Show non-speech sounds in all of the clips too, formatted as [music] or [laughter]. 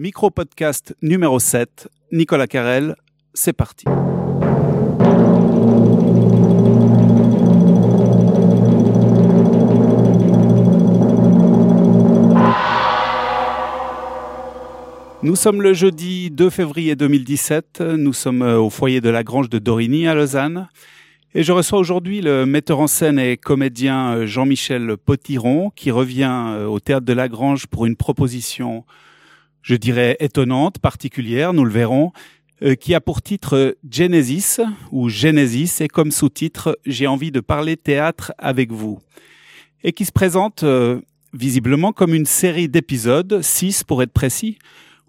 Micro-podcast numéro 7, Nicolas Carrel, c'est parti. Nous sommes le jeudi 2 février 2017, nous sommes euh, au foyer de la Grange de Dorigny à Lausanne. Et je reçois aujourd'hui le metteur en scène et comédien euh, Jean-Michel Potiron qui revient euh, au théâtre de la Grange pour une proposition, je dirais, étonnante, particulière, nous le verrons, qui a pour titre Genesis ou Genesis et comme sous-titre J'ai envie de parler théâtre avec vous et qui se présente visiblement comme une série d'épisodes, six pour être précis,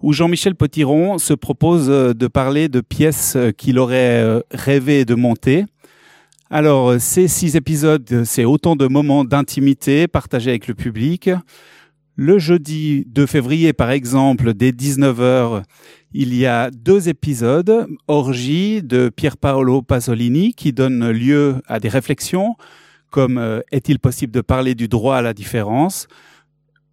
où Jean-Michel Potiron se propose euh, de parler de pièces euh, qu'il aurait euh, rêvé de monter. Alors, ces six épisodes, c'est autant de moments d'intimité partagés avec le public. Le jeudi 2 février, par exemple, dès 19h, il y a deux épisodes, Orgie de Pier Paolo Pasolini, qui donne lieu à des réflexions, comme est-il possible de parler du droit à la différence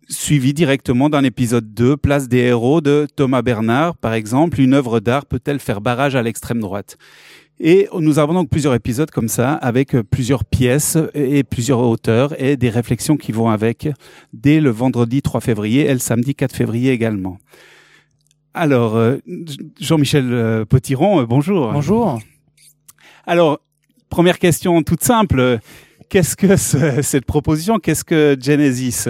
suivi directement d'un épisode 2, Place des héros de Thomas Bernard, par exemple, une œuvre d'art peut-elle faire barrage à l'extrême droite? Et nous avons donc plusieurs épisodes comme ça, avec plusieurs pièces et plusieurs auteurs et des réflexions qui vont avec dès le vendredi 3 février et le samedi 4 février également. Alors, euh, Jean-Michel euh, Potiron, euh, bonjour. Bonjour. Alors, première question toute simple. Qu'est-ce que [laughs] cette proposition Qu'est-ce que Genesis?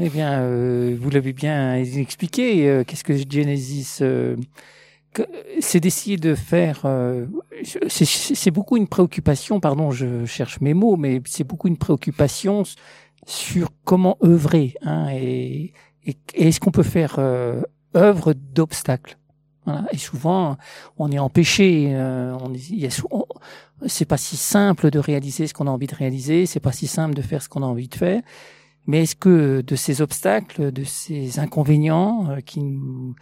Eh bien, euh, vous l'avez bien expliqué. Euh, qu'est-ce que Genesis euh, C'est d'essayer de faire. Euh, c'est beaucoup une préoccupation. Pardon, je cherche mes mots, mais c'est beaucoup une préoccupation sur comment œuvrer. Hein, et, et, est-ce qu'on peut faire œuvre d'obstacles? Voilà. Et souvent, on est empêché. on, c'est pas si simple de réaliser ce qu'on a envie de réaliser. C'est pas si simple de faire ce qu'on a envie de faire. Mais est-ce que de ces obstacles, de ces inconvénients euh, qui nous,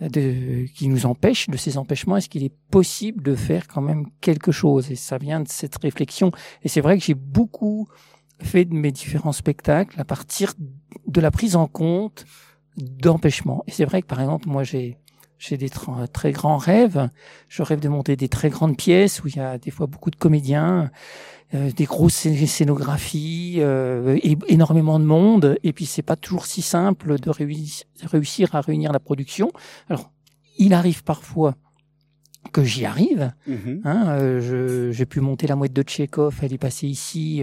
de, qui nous empêchent, de ces empêchements, est-ce qu'il est possible de faire quand même quelque chose? Et ça vient de cette réflexion. Et c'est vrai que j'ai beaucoup fait de mes différents spectacles à partir de la prise en compte d'empêchements. Et c'est vrai que par exemple, moi j'ai j'ai des très grands rêves. Je rêve de monter des très grandes pièces où il y a des fois beaucoup de comédiens. Euh, des grosses scénographies, euh, énormément de monde, et puis c'est pas toujours si simple de réussir à réunir la production. Alors, il arrive parfois que j'y arrive. Mm-hmm. Hein, euh, j'ai pu monter la mouette de Tchekhov, elle est passée ici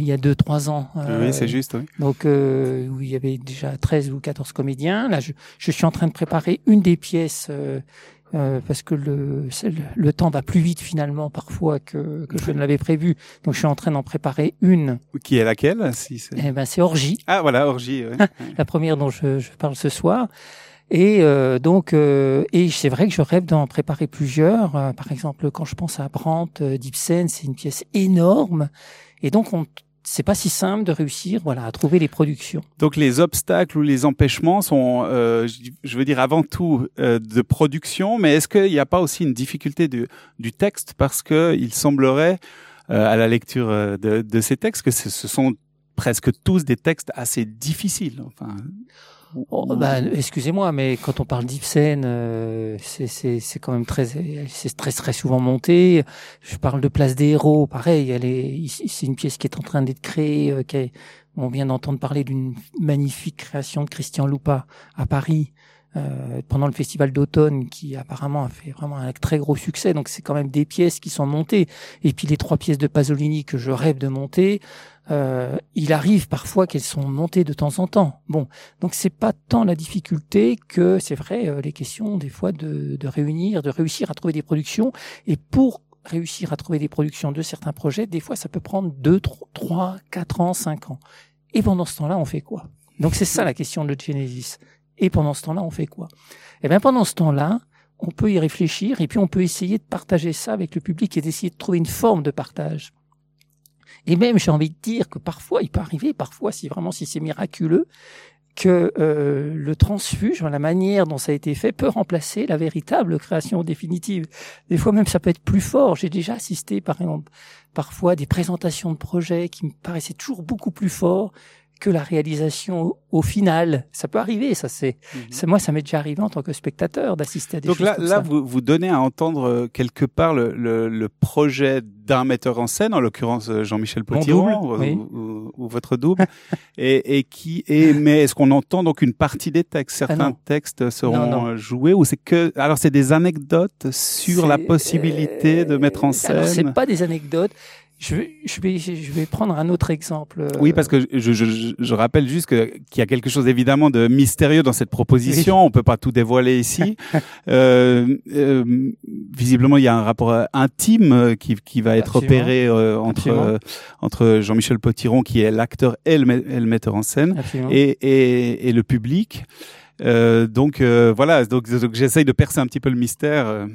il y a deux trois ans. oui, c'est juste. Oui. Donc où il y avait déjà 13 ou 14 comédiens. Là, je, je suis en train de préparer une des pièces euh, parce que le, le, temps va plus vite finalement parfois que, que je ne l'avais prévu. Donc je suis en train d'en préparer une. Qui est laquelle si Eh ben c'est Orgie. Ah voilà Orgie. [laughs] la première dont je, je, parle ce soir. Et euh, donc, euh, et c'est vrai que je rêve d'en préparer plusieurs. par exemple, quand je pense à Brandt d'Ibsen, c'est une pièce énorme. Et donc, on, c'est pas si simple de réussir voilà à trouver les productions. Donc les obstacles ou les empêchements sont euh, je veux dire avant tout euh, de production mais est-ce qu'il n'y a pas aussi une difficulté du, du texte? Parce que il semblerait euh, à la lecture euh, de, de, ces textes que ce, ce sont presque tous des textes assez difficiles enfin Oh, bah, excusez-moi, mais quand on parle d'Ibsen, euh, c'est quand même très, c'est très très souvent monté. Je parle de Place des héros, pareil. Elle est, c'est une pièce qui est en train d'être créée. Euh, qui on vient d'entendre parler d'une magnifique création de Christian Lupa à Paris. Euh, pendant le festival d'automne qui apparemment a fait vraiment un très gros succès. Donc c'est quand même des pièces qui sont montées. Et puis les trois pièces de Pasolini que je rêve de monter, euh, il arrive parfois qu'elles sont montées de temps en temps. Bon, donc c'est pas tant la difficulté que c'est vrai euh, les questions des fois de, de réunir, de réussir à trouver des productions. Et pour réussir à trouver des productions de certains projets, des fois ça peut prendre deux, trois, quatre ans, cinq ans. Et pendant ce temps-là, on fait quoi? Donc c'est ça la question de Genesis. Et pendant ce temps-là, on fait quoi? Eh bien, pendant ce temps-là, on peut y réfléchir et puis on peut essayer de partager ça avec le public et d'essayer de trouver une forme de partage. Et même, j'ai envie de dire que parfois, il peut arriver, parfois, si vraiment si c'est miraculeux, que euh, le transfuge, la manière dont ça a été fait, peut remplacer la véritable création définitive. Des fois même, ça peut être plus fort. J'ai déjà assisté, par exemple, parfois des présentations de projets qui me paraissaient toujours beaucoup plus forts que la réalisation au, final. Ça peut arriver, ça c'est. Mhm. Moi, ça m'est déjà arrivé en tant que spectateur d'assister à des Donc choses là, comme là, ça. vous vous donnez à entendre euh, quelque part le, le, le projet d'un metteur en scène, en l'occurrence euh, Jean-Michel Potiron, oui. ou, ou, ou votre double, [laughs] et, et qui est. Mais est-ce qu'on entend donc une partie des textes? Certains Ah non. textes seront Non, non. euh, joués ou c'est que Alors c'est des anecdotes sur la C'est, possibilité de mettre en Alors, c'est scène? pas des anecdotes. Je vais, je vais, je vais prendre un autre exemple. euh, Oui, parce que je, je, je, rappelle juste qu'il y a quelque chose évidemment de mystérieux dans cette proposition. On peut pas tout dévoiler ici. [laughs] euh, euh, visiblement, il y a un rapport intime euh, qui, qui va être Absolument. opéré euh, entre entre Jean-Michel Potiron, qui est l'acteur et le, et le metteur en scène, et, et, et le public. Euh, donc euh, voilà, donc, donc j'essaye de percer un petit peu le mystère. euh.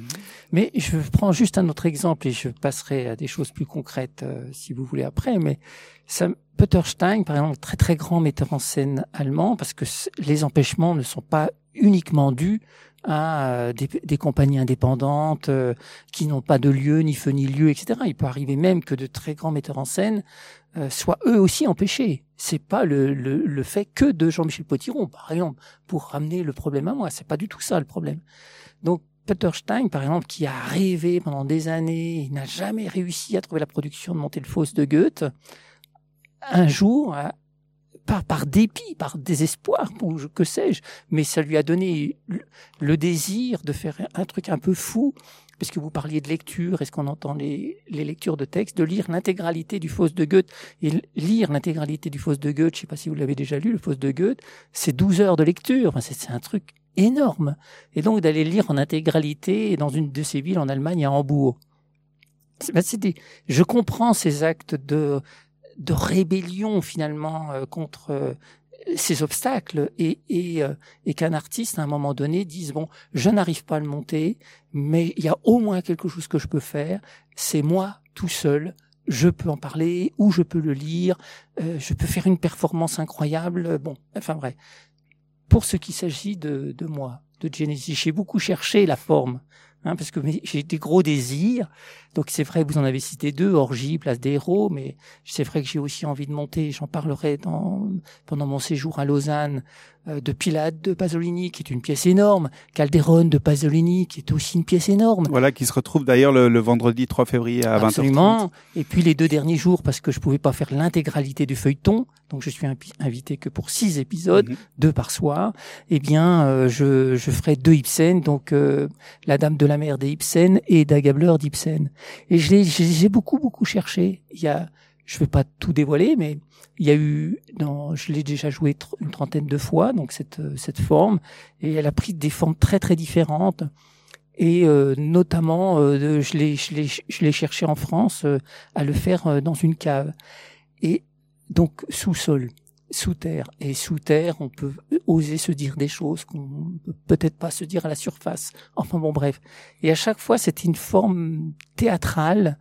Mais je prends juste un autre exemple et je passerai à des choses plus concrètes euh, si vous voulez après. Mais ça, Peter Stein, par exemple, très très grand metteur en scène allemand, parce que les empêchements ne sont pas uniquement dus à des, des compagnies indépendantes qui n'ont pas de lieu, ni feu, ni lieu, etc. Il peut arriver même que de très grands metteurs en scène soient eux aussi empêchés. C'est pas le, le, le fait que de Jean-Michel Potiron, par exemple, pour ramener le problème à moi. C'est pas du tout ça le problème. Donc Peter Stein, par exemple, qui a rêvé pendant des années, il n'a jamais réussi à trouver la production de Faust de Goethe, un jour, a- par, par dépit, par désespoir, ou que sais-je, mais ça lui a donné le désir de faire un truc un peu fou, parce que vous parliez de lecture, est-ce qu'on entend les, lectures de texte, de lire l'intégralité du Faust de Goethe. Et lire l'intégralité du Faust de Goethe, je sais pas si vous l'avez déjà lu, le Faust de Goethe, c'est 12 heures de lecture, c'est un truc énorme. Et donc d'aller lire en intégralité dans une de ces villes en Allemagne, à Hambourg. Ben, je comprends ces actes de, de rébellion finalement euh, contre euh, ces obstacles et, et, euh, et qu'un artiste à un moment donné dise bon je n'arrive pas à le monter mais il y a au moins quelque chose que je peux faire. C'est moi tout seul. Je peux en parler ou je peux le lire. Euh, je peux faire une performance incroyable. Bon enfin bref. Pour ce qui s'agit de, de moi de Genesis j'ai beaucoup cherché la forme hein, parce que j'ai des gros désirs donc c'est vrai, vous en avez cité deux, Orgie, Place des Héros, mais c'est vrai que j'ai aussi envie de monter, j'en parlerai dans, pendant mon séjour à Lausanne, euh, de Pilate de Pasolini, qui est une pièce énorme, Calderon de Pasolini, qui est aussi une pièce énorme. Voilà, qui se retrouve d'ailleurs le, le vendredi 3 février à 20h30. Absolument. Et puis les deux derniers jours, parce que je pouvais pas faire l'intégralité du feuilleton, donc je suis invité que pour six épisodes, Mhm. deux par soir, eh bien, euh, je, je ferai deux Ibsen, donc euh, La Dame de la Mer des Ibsen et Dagabler d'Ibsen. Et je j'ai beaucoup, beaucoup cherché. Il y a, je vais pas tout dévoiler, mais il y a eu, dans, je l'ai déjà joué une trentaine de fois, donc cette, euh, cette forme, et elle a pris des formes très, très différentes. Et euh, notamment, euh, je l'ai, je l'ai, je l'ai cherché en France euh, à le faire euh, dans une cave. Et donc sous-sol, sous terre et sous terre, on peut oser se dire des choses qu'on peut peut-être pas se dire à la surface. Enfin bon, bref. Et à chaque fois, c'était une forme théâtrale,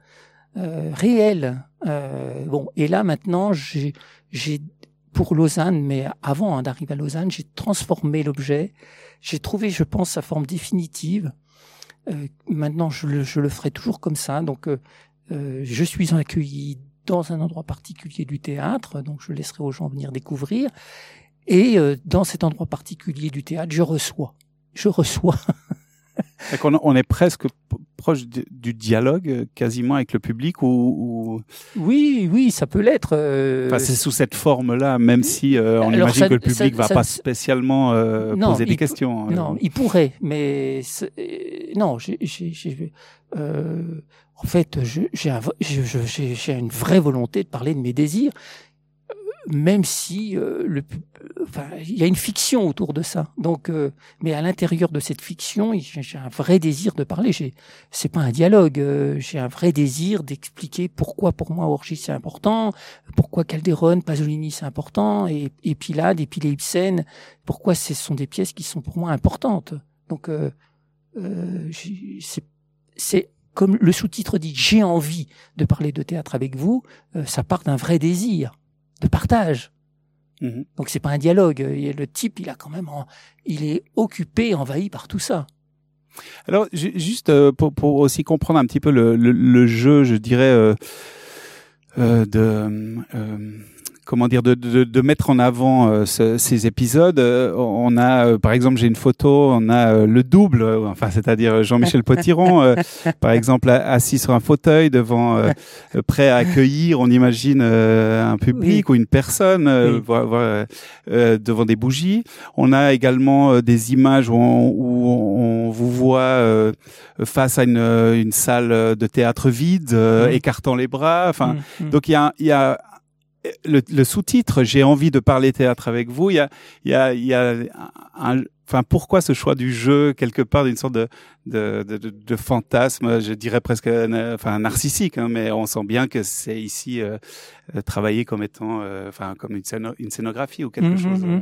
euh, réelle. Euh, bon, et là maintenant, j'ai, pour Lausanne, mais avant hein, d'arriver à Lausanne, j'ai transformé l'objet. J'ai trouvé, je pense, sa forme définitive. Euh, maintenant, je le, je le ferai toujours comme ça. Donc, euh, euh, je suis accueilli dans un endroit particulier du théâtre, donc je laisserai aux gens venir découvrir. Et euh, dans cet endroit particulier du théâtre, je reçois. Je reçois. [laughs] On est presque proche du, dialogue euh, quasiment avec le public ou, ou... Oui, oui, ça peut l'être. euh, Enfin, c'est sous cette forme-là, même si euh, on Alors, imagine ça- que le public ça- va ça- pas spécialement euh, Non, poser des questions. euh. Non, il pourrait, mais euh, non, j'ai, euh, en fait, j'ai, une vraie volonté de parler de mes désirs, euh, même si euh, le, pu- enfin, il y a une fiction autour de ça. Donc, euh, mais à l'intérieur de cette fiction, j'ai, un vrai désir de parler. C'est pas un dialogue. euh, j'ai un vrai désir d'expliquer pourquoi pour moi Orgy c'est important, pourquoi Calderon, Pasolini c'est important, et, et Pilade, et puis les Ibsen, pourquoi ce sont des pièces qui sont pour moi importantes. Donc, euh, euh, c'est comme le sous-titre dit, j'ai envie de parler de théâtre avec vous. euh, ça part d'un vrai désir de partage. Mhm. Donc c'est pas un dialogue. Et le type, il a quand même, en- il est occupé, envahi par tout ça. Alors, ju- juste euh, pour, pour aussi comprendre un petit peu le, le, le jeu, je dirais, euh, euh, de... euh, comment dire de, de, de, mettre en avant euh, ces épisodes. Euh, on a, euh, par exemple, j'ai une photo, on a le double, enfin, c'est-à-dire Jean-Michel Potiron, [laughs] par exemple, assis sur un fauteuil devant, prêt à accueillir, on imagine un public ou une personne devant des bougies. On a également des images où on, où on vous voit face à une, une, salle de théâtre vide, écartant les bras. Enfin, mmh, mmh. donc il y a, il y a le, sous-titre j'ai envie de parler théâtre avec vous il y a il y a il y a un, enfin pourquoi ce choix du jeu quelque part d'une sorte de de, de, de fantasme je dirais presque enfin narcissique hein, mais on sent bien que c'est ici euh, euh travaillé comme étant euh, enfin comme une, une, scénographie ou quelque mmh, chose mmh. Euh.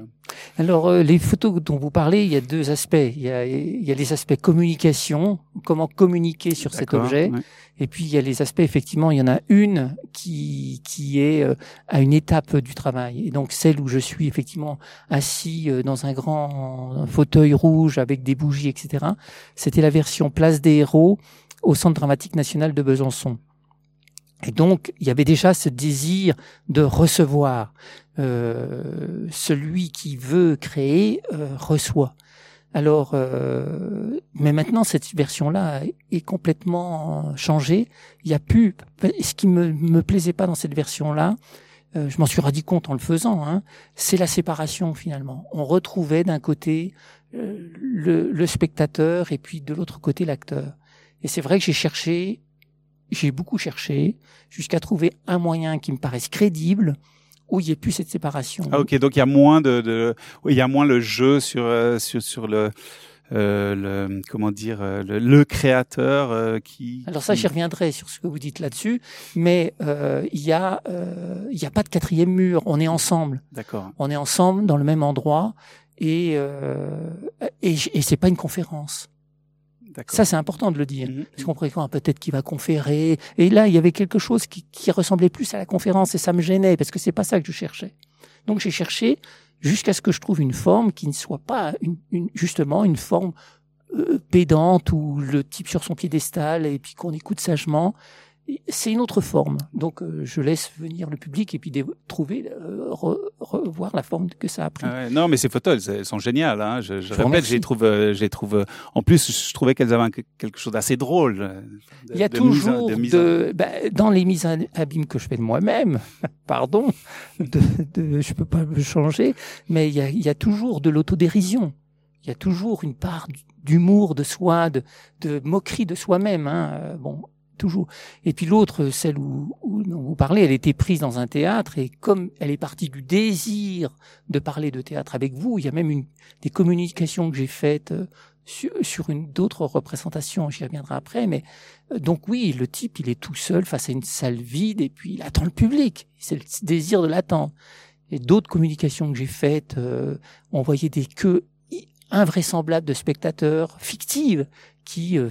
alors les photos dont vous parlez il y a deux aspects il y a il y a les aspects communication comment communiquer sur cet objet et puis il y a les aspects, effectivement, il y en a une qui, qui est euh, à une étape du travail. Et donc celle où je suis effectivement assis euh, dans un grand fauteuil rouge avec des bougies, etc. C'était la version Place des Héros au Centre dramatique national de Besançon. Et donc, il y avait déjà ce désir de recevoir. Euh, celui qui veut créer euh, reçoit. Alors, euh, mais maintenant cette version-là est complètement changée. Il y a plus ce qui me me plaisait pas dans cette version-là. Euh, je m'en suis rendu compte en le faisant. Hein, c'est la séparation finalement. On retrouvait d'un côté euh, le, le, spectateur et puis de l'autre côté l'acteur. Et c'est vrai que j'ai cherché, j'ai beaucoup cherché jusqu'à trouver un moyen qui me paraisse crédible où il n'y ait plus cette séparation. Ah, ok, donc il y a moins de, de il y a moins le jeu sur euh, sur sur le euh, le comment dire euh, le, le créateur euh, qui. Alors ça, j'y reviendrai sur ce que vous dites là-dessus, mais il y a il y a pas de quatrième mur. On est ensemble. D'accord. On est ensemble dans le même endroit et et, et c'est pas une conférence. Ça, c'est important de le dire. Mmh. Parce qu'on prétend peut-être qu'il va conférer. Et là, il y avait quelque chose qui, qui, ressemblait plus à la conférence et ça me gênait parce que c'est pas ça que je cherchais. Donc, j'ai cherché jusqu'à ce que je trouve une forme qui ne soit pas une, justement une forme euh, pédante ou le type sur son piédestal et puis qu'on écoute sagement c'est une autre forme. Donc euh, je laisse venir le public et puis trouver, euh, revoir la forme que ça a pris. Ah non, mais ces photos, elles, sont géniales. Hein. Je, je, répète, j'ai trouve, euh, j'ai trouve. En plus, je trouvais qu'elles avaient quelque chose d'assez drôle. Euh, il y a toujours de, bah, dans les mises à abîme que je fais de moi-même. [laughs] pardon, de, de, je peux pas me changer, mais il y a, il y a toujours de l'autodérision. Il y a toujours une part d'humour de soi, de, de moquerie de soi-même. Hein. Bon, toujours. Et puis l'autre, celle où, où vous parlez, elle était prise dans un théâtre et comme elle est partie du désir de parler de théâtre avec vous, il y a même une des communications que j'ai faites euh, sur, sur une d'autres représentations, j'y reviendrai après, mais euh, donc oui, le type, il est tout seul face à une salle vide et puis il attend le public. C'est le désir de l'attendre. Et d'autres communications que j'ai faites, euh, on voyait des queues invraisemblables de spectateurs fictives qui euh,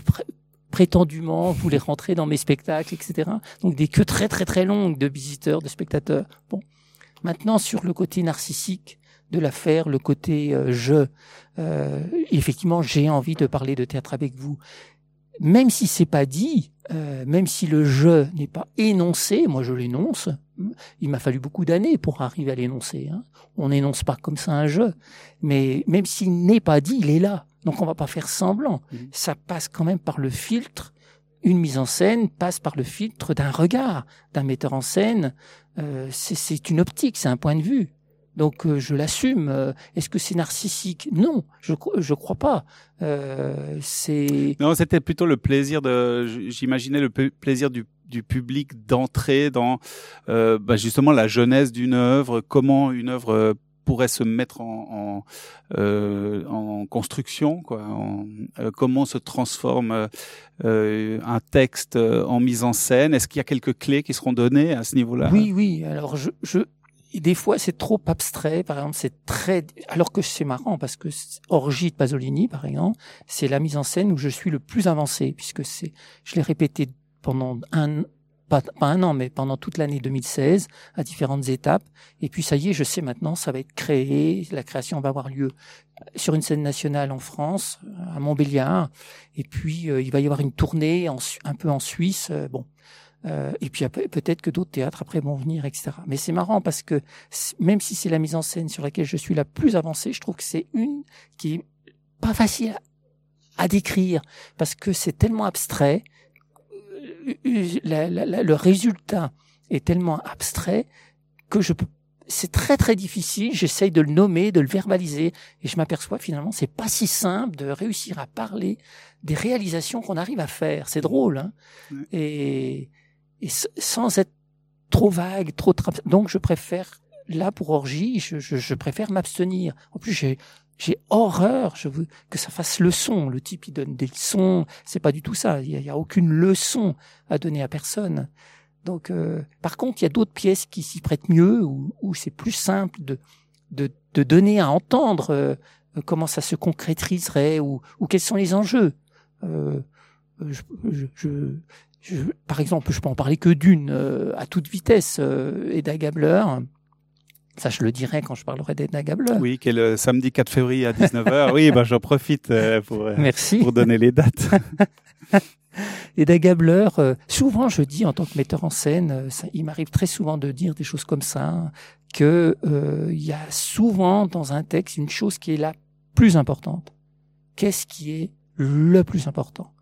prétendument voulait rentrer dans mes spectacles, etc. Donc des queues très très très longues de visiteurs, de spectateurs. Bon, maintenant sur le côté narcissique de l'affaire, le côté euh, je, euh, effectivement j'ai envie de parler de théâtre avec vous, même si c'est pas dit, euh, même si le je n'est pas énoncé, moi je l'énonce. Il m'a fallu beaucoup d'années pour arriver à l'énoncer. Hein. On n'énonce pas comme ça un je, mais même s'il n'est pas dit, il est là. Donc on va pas faire semblant. Mmh. Ça passe quand même par le filtre. Une mise en scène passe par le filtre d'un regard, d'un metteur en scène. Euh, c'est une optique, c'est un point de vue. Donc euh, je l'assume. Euh, est-ce que c'est narcissique? Non, je je crois pas. Euh, c'est non, c'était plutôt le plaisir de. J'imaginais le plaisir du du public d'entrer dans euh, bah justement la jeunesse d'une œuvre, comment une œuvre pourrait se mettre en, en, euh, en construction, quoi. Euh, comment se transforme euh, un texte en mise en scène? Est-ce qu'il y a quelques clés qui seront données à ce niveau-là? Oui, oui. Alors je, je des fois c'est trop abstrait. Par exemple, c'est très alors que c'est marrant parce que Orgie de Pasolini, par exemple, c'est la mise en scène où je suis le plus avancé puisque c'est je l'ai répété pendant un pas, un an, mais pendant toute l'année 2016, à différentes étapes. Et puis ça y est, je sais maintenant, ça va être créé, la création va avoir lieu sur une scène nationale en France, à Montbéliard. Et puis euh, il va y avoir une tournée en, un peu en Suisse. Euh, bon, Euh, et puis peut-être que d'autres théâtres après vont venir, etc. Mais c'est marrant parce que même si c'est la mise en scène sur laquelle je suis la plus avancée, je trouve que c'est une qui est pas facile à, décrire parce que c'est tellement abstrait. Le résultat est tellement abstrait que je peux c'est très très difficile. J'essaye de le nommer, de le verbaliser, et je m'aperçois finalement c'est pas si simple de réussir à parler des réalisations qu'on arrive à faire. C'est drôle, hein et, et, sans être trop vague, trop donc je préfère là pour orgie, je, je, je préfère m'abstenir. En plus j'ai j'ai horreur, je veux que ça fasse leçon. Le type il donne des leçons, c'est pas du tout ça. Il y a, aucune leçon à donner à personne. Donc, euh, par contre, il y a d'autres pièces qui s'y prêtent mieux, où, c'est plus simple de, de, de, donner à entendre euh, comment ça se concrétiserait ou, ou quels sont les enjeux. Euh, je, je, je, par exemple, je peux en parler que d'une à toute vitesse, Eda Gabler. Ça, je le dirai quand je parlerai d'Edna Gabler. Oui, qui est le samedi 4 février à 19h. oui, ben, j'en profite pour, Merci. pour donner les dates. [laughs] Et Gabler, euh, souvent je dis en tant que metteur en scène, euh, il m'arrive très souvent de dire des choses comme ça, que euh, il y a souvent dans un texte une chose qui est la plus importante. Qu'est-ce qui est le plus important?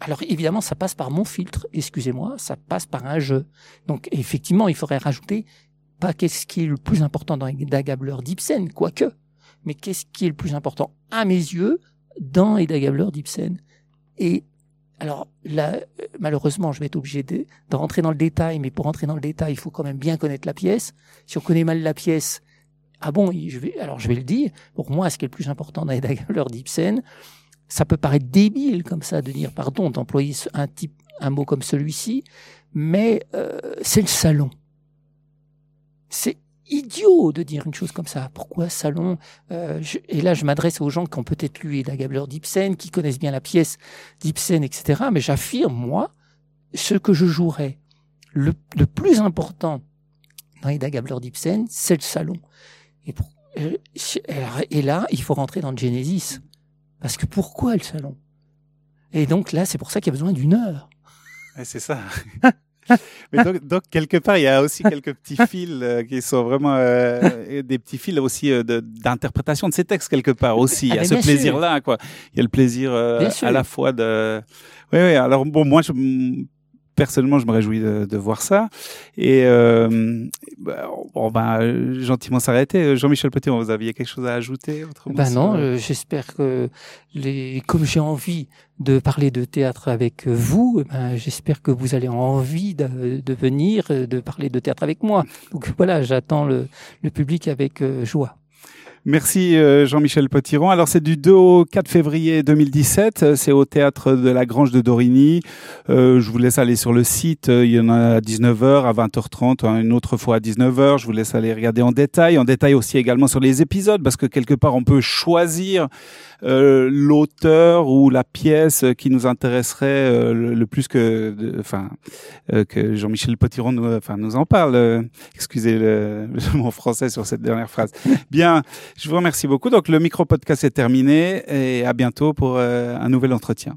Alors évidemment, ça passe par mon filtre, excusez-moi, ça passe par un jeu. Donc effectivement, il faudrait rajouter pas qu'est-ce qui est le plus important dans Gabler d'Ibsen, quoique, mais qu'est-ce qui est le plus important à mes yeux dans Eda Gabler d'Ibsen. Et alors là, malheureusement, je vais être obligé de, rentrer dans le détail, mais pour rentrer dans le détail, il faut quand même bien connaître la pièce. Si on connaît mal la pièce, ah bon, je vais, alors je vais le dire. Pour moi, ce qui est le plus important dans les Gabler d'Ibsen, ça peut paraître débile comme ça de dire, pardon, d'employer un type, un mot comme celui-ci, mais euh, c'est le salon. C'est idiot de dire une chose comme ça. Pourquoi salon euh, Et là, je m'adresse aux gens qui ont peut-être lu Eda Gabler d'Ibsen, qui connaissent bien la pièce d'Ibsen, etc. Mais j'affirme, moi, ce que je jouerais le, plus important dans Eda Gabler d'Ibsen, c'est le salon. Et, et là, il faut rentrer dans le Genesis. Parce que pourquoi le salon? Et donc là, c'est pour ça qu'il y a besoin d'une heure. c'est ça. [laughs] [laughs] Mais donc, donc, quelque part, il y a aussi quelques petits [laughs] fils euh, qui sont vraiment euh, des petits fils aussi euh, d'interprétation de, ces textes quelque part aussi. Il y a ah, ce plaisir-là, quoi. Il y a le plaisir à la fois de. Oui, oui. Alors bon, moi, je, personnellement, je me réjouis de, de voir ça. Et euh, bah, on va gentiment s'arrêter. Jean-Michel Petit, vous aviez quelque chose à ajouter Ben non, euh, j'espère que les, comme j'ai envie de parler de théâtre avec vous, eh ben, j'espère que vous allez envie de, de, venir, de parler de théâtre avec moi. Donc voilà, j'attends le, le public avec euh, joie. Merci euh, Jean-Michel Potiron. Alors c'est du 2 au 4 février 2017, c'est au théâtre de la Grange de Dorigny. Euh, je vous laisse aller sur le site, il y en a à 19h, à 20h30, hein, une autre fois à 19h. Je vous laisse aller regarder en détail, en détail aussi également sur les épisodes, parce que quelque part on peut choisir euh, l'auteur ou la pièce qui nous intéresserait euh, le, plus que, enfin, euh, que Jean-Michel Potiron nous, enfin, nous en parle. excusez [laughs] mon français sur cette dernière phrase. Bien, je vous remercie beaucoup. Donc le micro podcast est terminé et à bientôt pour un nouvel entretien.